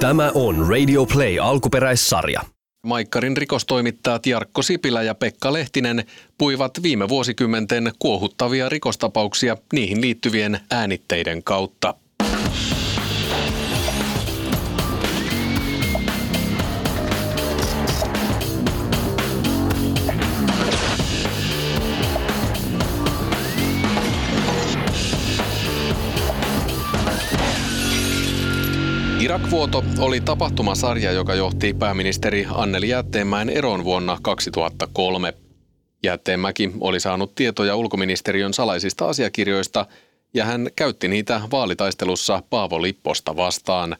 Tämä on Radio Play alkuperäissarja. Maikkarin rikostoimittajat Jarkko Sipilä ja Pekka Lehtinen puivat viime vuosikymmenten kuohuttavia rikostapauksia niihin liittyvien äänitteiden kautta. Irak-vuoto oli tapahtumasarja, joka johti pääministeri Anneli Jäätteenmäen eroon vuonna 2003. Jäätteenmäki oli saanut tietoja ulkoministeriön salaisista asiakirjoista ja hän käytti niitä vaalitaistelussa Paavo Lipposta vastaan.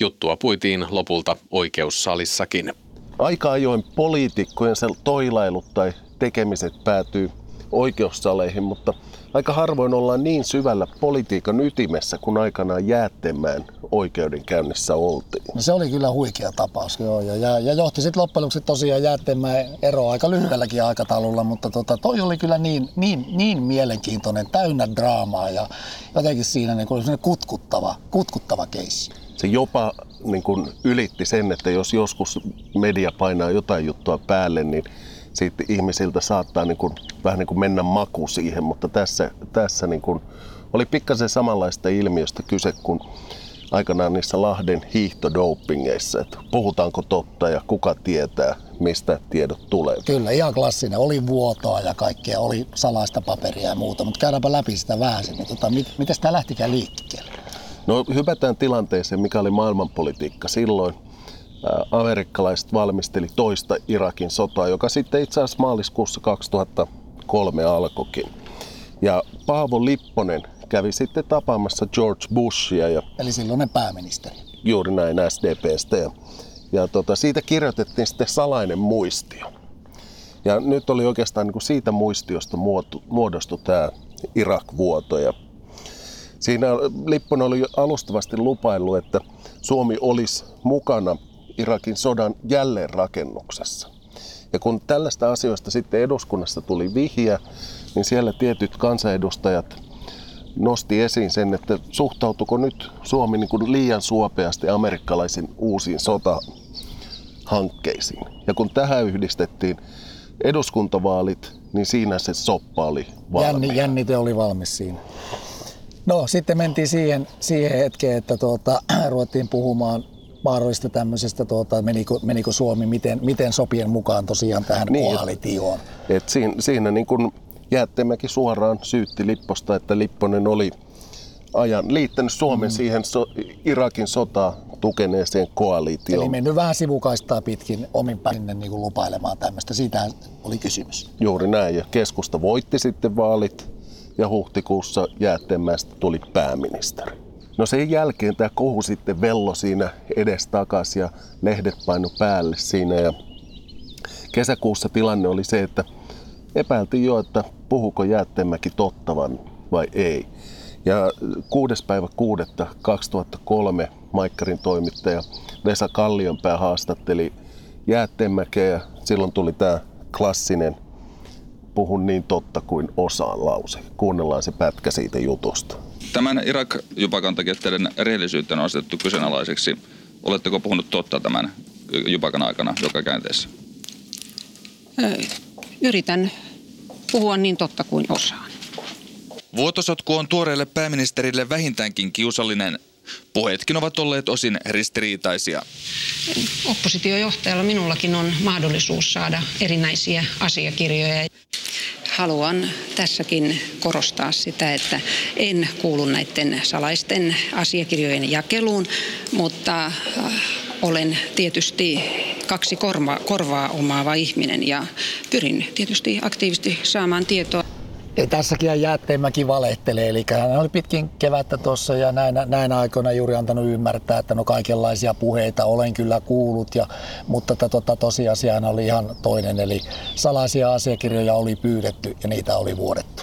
Juttua puitiin lopulta oikeussalissakin. Aika ajoin poliitikkojen toilailut tai tekemiset päätyy oikeussaleihin, mutta aika harvoin ollaan niin syvällä politiikan ytimessä kuin aikanaan jäättemään oikeudenkäynnissä oltiin. No se oli kyllä huikea tapaus, joo, ja, ja, ja johti sitten loppujen lopuksi tosiaan jäättemään ero aika lyhyelläkin aikataululla, mutta tota, toi oli kyllä niin, niin, niin mielenkiintoinen, täynnä draamaa ja jotenkin siinä niin oli kutkuttava, kutkuttava keissi. Se jopa niin kuin ylitti sen, että jos joskus media painaa jotain juttua päälle, niin siitä ihmisiltä saattaa niin kuin, vähän niin kuin mennä maku siihen, mutta tässä, tässä niin kuin, oli pikkasen samanlaista ilmiöstä kyse kuin aikanaan niissä Lahden hiihtodopingeissa, että puhutaanko totta ja kuka tietää, mistä tiedot tulee. Kyllä, ihan klassinen. Oli vuotoa ja kaikkea, oli salaista paperia ja muuta, mutta käydäänpä läpi sitä vähän. Niin tota, mit, miten tämä lähtikään liikkeelle? No hypätään tilanteeseen, mikä oli maailmanpolitiikka silloin – amerikkalaiset valmisteli toista Irakin sotaa, joka sitten itse asiassa maaliskuussa 2003 alkoikin. Ja Paavo Lipponen kävi sitten tapaamassa George Bushia. Ja Eli silloinen pääministeri. Juuri näin SDPstä. Ja, ja tota, siitä kirjoitettiin sitten salainen muistio. Ja nyt oli oikeastaan niin kuin siitä muistiosta muodostui tämä Irak-vuoto. Ja siinä Lipponen oli alustavasti lupaillut, että Suomi olisi mukana Irakin sodan jälleenrakennuksessa. Ja kun tällaista asioista sitten eduskunnassa tuli vihja, niin siellä tietyt kansanedustajat nosti esiin sen, että suhtautuko nyt Suomi niin kuin liian suopeasti amerikkalaisiin uusiin sotahankkeisiin. Ja kun tähän yhdistettiin eduskuntavaalit, niin siinä se soppa oli valmis. jännite oli valmis siinä. No sitten mentiin siihen, siihen hetkeen, että tuota, ruvettiin puhumaan mahdollista tämmöisestä, tuota, menikö, menikö Suomi miten, miten sopien mukaan tosiaan tähän niin, koalitioon? Et siinä, siinä niin kun Jäättemäki suoraan syytti Lipposta, että Lipponen oli ajan liittänyt Suomen mm. siihen so, Irakin sotaa tukeneeseen koalitioon. Eli mennyt vähän sivukaistaa pitkin omin päin niin kuin lupailemaan tämmöistä. Siitä oli kysymys. Juuri näin. Ja keskusta voitti sitten vaalit ja huhtikuussa Jäätteenmäestä tuli pääministeri. No sen jälkeen tämä kohu sitten vello siinä edestakas ja lehdet painu päälle siinä ja kesäkuussa tilanne oli se, että epäiltiin jo, että puhuko Jäätteenmäki tottavan vai ei. Ja 6. päivä 6. 2003 Maikkarin toimittaja Vesa Kallionpää haastatteli Jäätteenmäkeä ja silloin tuli tämä klassinen puhun niin totta kuin osaan lause. Kuunnellaan se pätkä siitä jutusta. Tämän Irak-jupakan tekijöiden rehellisyyttä on asetettu kyseenalaiseksi. Oletteko puhunut totta tämän jupakan aikana joka käänteessä? Yritän puhua niin totta kuin osaan. Vuotosotku on tuoreelle pääministerille vähintäänkin kiusallinen. Puheetkin ovat olleet osin ristiriitaisia. Oppositiojohtajalla minullakin on mahdollisuus saada erinäisiä asiakirjoja haluan tässäkin korostaa sitä, että en kuulu näiden salaisten asiakirjojen jakeluun, mutta äh, olen tietysti kaksi korva, korvaa omaava ihminen ja pyrin tietysti aktiivisesti saamaan tietoa. Ja tässäkin Jäätteenmäki valehtelee, eli hän oli pitkin kevättä tuossa ja näinä, näinä aikoina juuri antanut ymmärtää, että no kaikenlaisia puheita olen kyllä kuullut, ja, mutta tota, tosiasiahan oli ihan toinen, eli salaisia asiakirjoja oli pyydetty ja niitä oli vuodettu.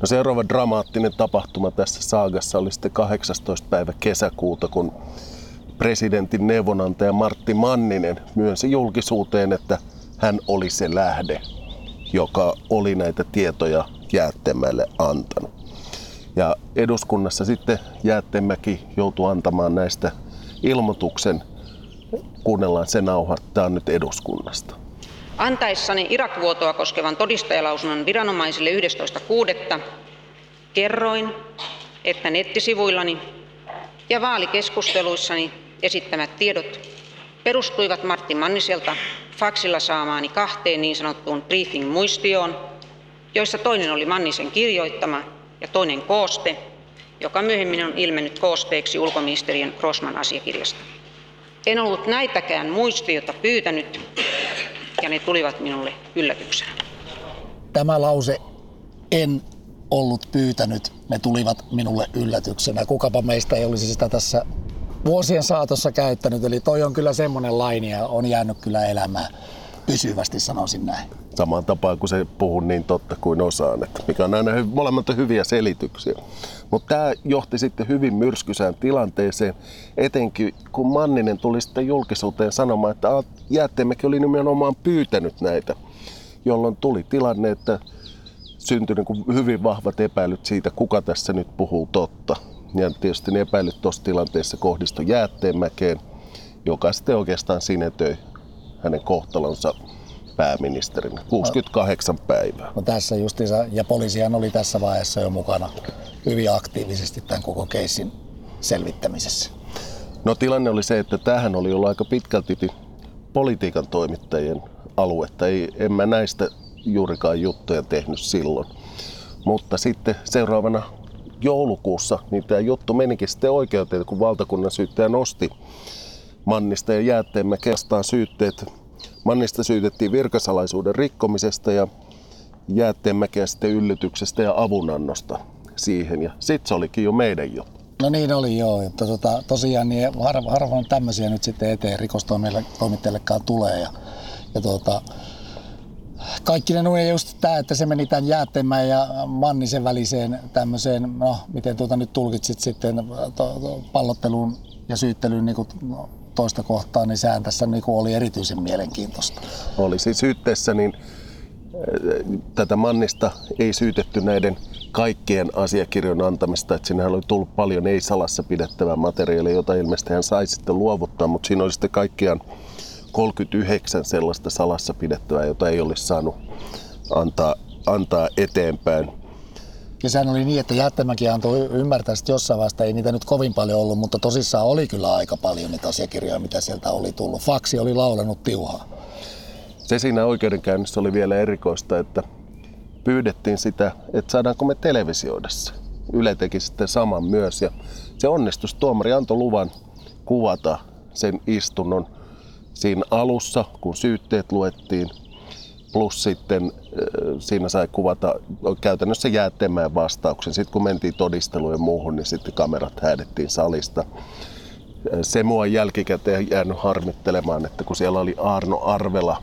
No seuraava dramaattinen tapahtuma tässä saagassa oli sitten 18. päivä kesäkuuta, kun presidentin neuvonantaja Martti Manninen myönsi julkisuuteen, että hän oli se lähde joka oli näitä tietoja Jäättemäelle antanut. Ja eduskunnassa sitten Jäättemäki joutui antamaan näistä ilmoituksen. Kuunnellaan se nauha. Tämä on nyt eduskunnasta. Antaessani Irak-vuotoa koskevan todistajalausunnon viranomaisille 11.6. kerroin, että nettisivuillani ja vaalikeskusteluissani esittämät tiedot perustuivat Martti Manniselta faksilla saamaani kahteen niin sanottuun briefing-muistioon, joissa toinen oli Mannisen kirjoittama ja toinen kooste, joka myöhemmin on ilmennyt koosteeksi ulkoministeriön Grossman asiakirjasta. En ollut näitäkään muistiota pyytänyt ja ne tulivat minulle yllätyksenä. Tämä lause en ollut pyytänyt, ne tulivat minulle yllätyksenä. Kukapa meistä ei olisi sitä tässä vuosien saatossa käyttänyt. Eli toi on kyllä semmoinen laini ja on jäänyt kyllä elämään pysyvästi, sanoisin näin. Samaan tapaan kuin se puhuu niin totta kuin osaan, että mikä on aina molemmat hyviä selityksiä. Mutta tämä johti sitten hyvin myrskysään tilanteeseen, etenkin kun Manninen tuli sitten julkisuuteen sanomaan, että Jäätteenmäki oli nimenomaan pyytänyt näitä, jolloin tuli tilanne, että syntyi niin hyvin vahvat epäilyt siitä, kuka tässä nyt puhuu totta. Ja tietysti ne epäilyt tuossa tilanteessa kohdistui Jäätteenmäkeen, joka sitten oikeastaan sinetöi hänen kohtalonsa pääministerinä. 68 päivää. No tässä justiinsa, ja poliisihan oli tässä vaiheessa jo mukana hyvin aktiivisesti tämän koko keissin selvittämisessä. No tilanne oli se, että tähän oli ollut aika pitkälti politiikan toimittajien aluetta. Ei, en mä näistä juurikaan juttuja tehnyt silloin. Mutta sitten seuraavana joulukuussa niin tämä juttu menikin sitten oikeuteen, kun valtakunnan syyttäjä nosti Mannista ja Jäätteenmäki vastaan syytteet. Mannista syytettiin virkasalaisuuden rikkomisesta ja Jäätteenmäkeä sitten yllytyksestä ja avunannosta siihen. Ja sitten se olikin jo meidän juttu. No niin oli joo, että tota, tosiaan niin harvoin tämmöisiä nyt sitten eteen rikostoimittajillekaan tulee. Ja, ja tota, kaikki ne nuja just tämä, että se meni tämän Jäättemän ja Mannisen väliseen tämmöiseen, no miten tuota nyt tulkitsit sitten to, to, pallotteluun ja syyttelyyn niin kuin, no, toista kohtaa, niin sehän tässä niin kuin oli erityisen mielenkiintoista. Oli siis syytteessä, niin tätä Mannista ei syytetty näiden kaikkien asiakirjojen antamista, että sinne oli tullut paljon ei-salassa pidettävää materiaalia, jota ilmeisesti hän sai sitten luovuttaa, mutta siinä oli sitten kaikkiaan 39 sellaista salassa pidettävää, jota ei olisi saanut antaa, antaa eteenpäin. Ja sehän oli niin, että Jättämäki antoi ymmärtää että jossain vaiheessa, ei niitä nyt kovin paljon ollut, mutta tosissaan oli kyllä aika paljon niitä asiakirjoja, mitä sieltä oli tullut. Faksi oli laulanut tiuhaa. Se siinä oikeudenkäynnissä oli vielä erikoista, että pyydettiin sitä, että saadaanko me televisioida se. Yle teki sitten saman myös ja se onnistui. Tuomari antoi luvan kuvata sen istunnon siinä alussa, kun syytteet luettiin, plus sitten siinä sai kuvata käytännössä jäättemään vastauksen. Sitten kun mentiin todisteluun ja muuhun, niin sitten kamerat häädettiin salista. Se mua jälkikäteen jäänyt harmittelemaan, että kun siellä oli Arno Arvela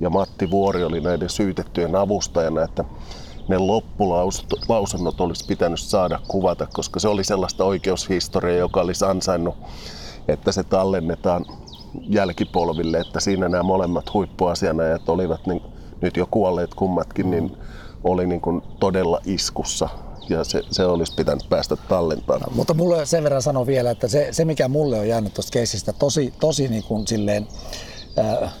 ja Matti Vuori oli näiden syytettyjen avustajana, että ne loppulausunnot olisi pitänyt saada kuvata, koska se oli sellaista oikeushistoriaa, joka olisi ansainnut, että se tallennetaan jälkipolville, että siinä nämä molemmat huippuasianajat olivat niin, nyt jo kuolleet kummatkin, niin oli niin kuin todella iskussa ja se, se olisi pitänyt päästä tallentamaan. No, mutta mulle sen verran sanon vielä, että se, se mikä mulle on jäänyt tuosta keisistä tosi, tosi niin kuin silleen, äh,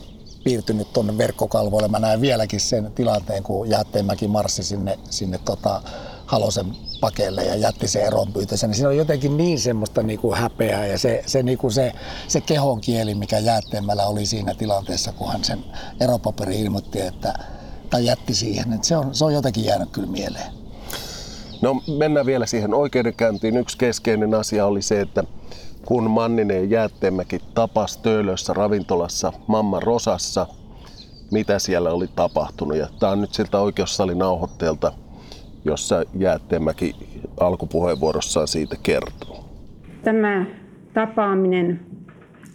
piirtynyt tuonne verkkokalvoille. Mä näen vieläkin sen tilanteen, kun Jätteenmäki marssi sinne, sinne tota Halosen pakeille ja jätti se eronpyytönsä, niin siinä on jotenkin niin semmoista niin kuin häpeää ja se, se, niin kuin se, se kehon kieli, mikä Jäätteenmällä oli siinä tilanteessa, kun hän sen eropaperi ilmoitti, että, tai jätti siihen, että se on, se on jotenkin jäänyt kyllä mieleen. No mennään vielä siihen oikeudenkäyntiin. Yksi keskeinen asia oli se, että kun Manninen ja Jäätteenmäki tapas Töölössä ravintolassa Mamma Rosassa, mitä siellä oli tapahtunut. Ja tämä on nyt siltä oikeussalin nauhoitteelta, jossa Jäätteenmäki alkupuheenvuorossaan siitä kertoo. Tämä tapaaminen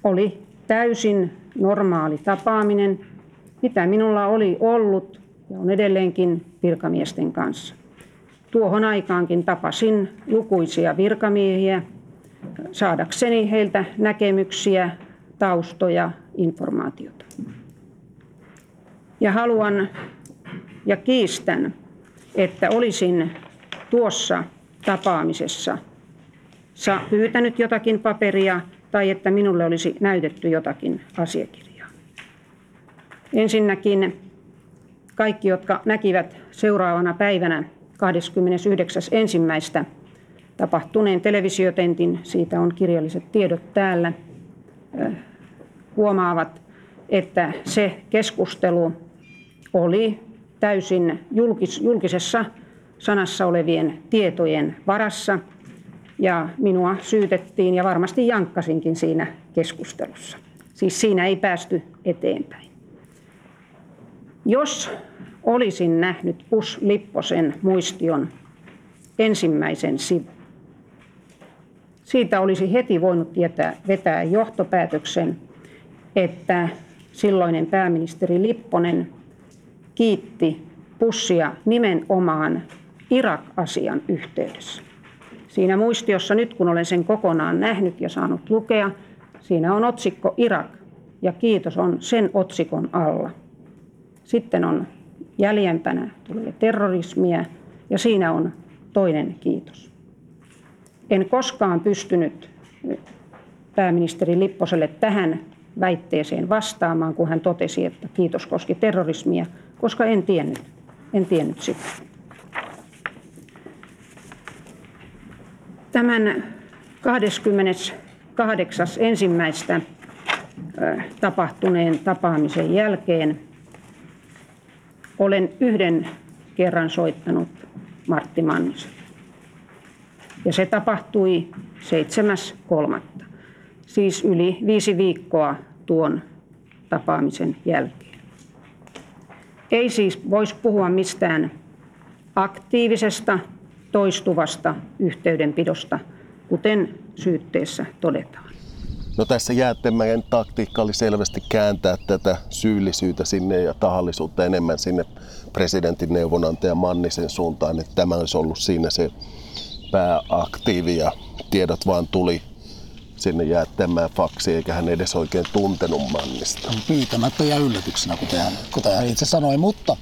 oli täysin normaali tapaaminen, mitä minulla oli ollut ja on edelleenkin virkamiesten kanssa. Tuohon aikaankin tapasin lukuisia virkamiehiä saadakseni heiltä näkemyksiä, taustoja, informaatiota. Ja haluan ja kiistän, että olisin tuossa tapaamisessa pyytänyt jotakin paperia tai että minulle olisi näytetty jotakin asiakirjaa. Ensinnäkin kaikki, jotka näkivät seuraavana päivänä 29.1. tapahtuneen televisiotentin, siitä on kirjalliset tiedot täällä, huomaavat, että se keskustelu oli täysin julkis, julkisessa sanassa olevien tietojen varassa ja minua syytettiin ja varmasti jankkasinkin siinä keskustelussa. Siis siinä ei päästy eteenpäin. Jos olisin nähnyt Pus Lipposen muistion ensimmäisen sivun, siitä olisi heti voinut tietää, vetää johtopäätöksen, että silloinen pääministeri Lipponen kiitti Pussia nimenomaan Irak-asian yhteydessä. Siinä muistiossa nyt, kun olen sen kokonaan nähnyt ja saanut lukea, siinä on otsikko Irak ja kiitos on sen otsikon alla. Sitten on jäljempänä tulee terrorismia ja siinä on toinen kiitos. En koskaan pystynyt pääministeri Lipposelle tähän väitteeseen vastaamaan, kun hän totesi, että kiitos koski terrorismia, koska en tiennyt, en tiennyt sitä. Tämän 28. ensimmäistä tapahtuneen tapaamisen jälkeen olen yhden kerran soittanut Martti Mannisen. Ja se tapahtui 7.3. Siis yli viisi viikkoa tuon tapaamisen jälkeen. Ei siis voisi puhua mistään aktiivisesta, toistuvasta yhteydenpidosta, kuten syytteessä todetaan. No tässä Jäätteenmäen taktiikka oli selvästi kääntää tätä syyllisyyttä sinne ja tahallisuutta enemmän sinne presidentin neuvonantaja Mannisen suuntaan, että tämä olisi ollut siinä se pääaktiivi ja tiedot vaan tuli sinne Jäätteenmäen faksi, eikä hän edes oikein tuntenut Mannista. Pyytämättä ja yllätyksenä, kuten hän, kuten hän itse sanoi, mutta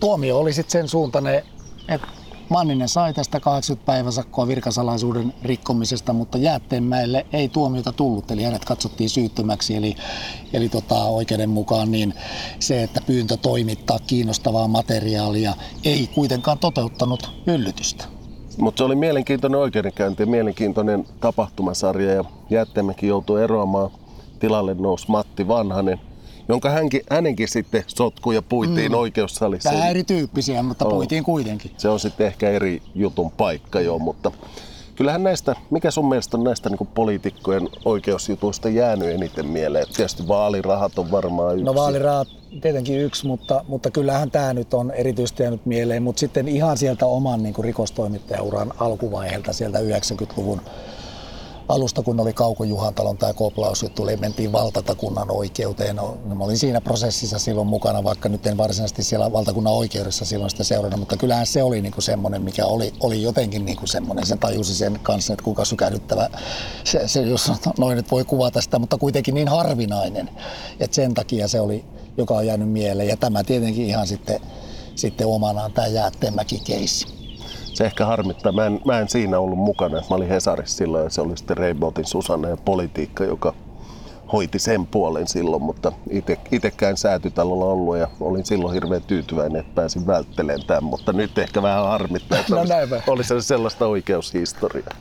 tuomio oli sitten sen suuntainen, että Manninen sai tästä 80 päiväsakkoa virkasalaisuuden rikkomisesta, mutta Jäätteenmäelle ei tuomiota tullut, eli hänet katsottiin syyttömäksi. Eli, eli tota, oikeuden mukaan niin se, että pyyntö toimittaa kiinnostavaa materiaalia, ei kuitenkaan toteuttanut yllytystä. Mutta se oli mielenkiintoinen oikeudenkäynti ja mielenkiintoinen tapahtumasarja ja Jäätteenmäki joutui eroamaan. Tilalle nousi Matti Vanhanen – jonka hänkin, hänenkin sitten sotku ja puitiin mm. oikeussalissa. Vähän erityyppisiä, mutta puitiin kuitenkin. Se on sitten ehkä eri jutun paikka jo, mutta kyllähän näistä, mikä sun mielestä on näistä niin poliitikkojen oikeusjutuista jäänyt eniten mieleen? Tietysti vaalirahat on varmaan yksi. No vaalirahat tietenkin yksi, mutta, mutta kyllähän tämä nyt on erityisesti jäänyt mieleen. Mutta sitten ihan sieltä oman niin rikostoimittajauran alkuvaiheelta, sieltä 90-luvun alusta, kun oli Kauko Juhantalon tämä koplausjuttu, tuli mentiin valtatakunnan oikeuteen. No, mä olin siinä prosessissa silloin mukana, vaikka nyt en varsinaisesti siellä valtakunnan oikeudessa silloin sitä seurannut, mutta kyllähän se oli niinku semmoinen, mikä oli, oli jotenkin niinku semmoinen, sen tajusi sen kanssa, että kuinka sykähdyttävä se, se, jos noin nyt voi kuvata sitä, mutta kuitenkin niin harvinainen, että sen takia se oli, joka on jäänyt mieleen. Ja tämä tietenkin ihan sitten, sitten omanaan tämä Jäätteenmäki-keissi se ehkä harmittaa. Mä en, mä en siinä ollut mukana. Mä olin Hesarissa silloin ja se oli sitten Reimotin Susanne ja politiikka, joka hoiti sen puolen silloin, mutta itsekään säätytalolla ollut ja olin silloin hirveän tyytyväinen, että pääsin välttelemään tämän, mutta nyt ehkä vähän harmittaa, että no, olisi, olisi sellaista oikeushistoriaa.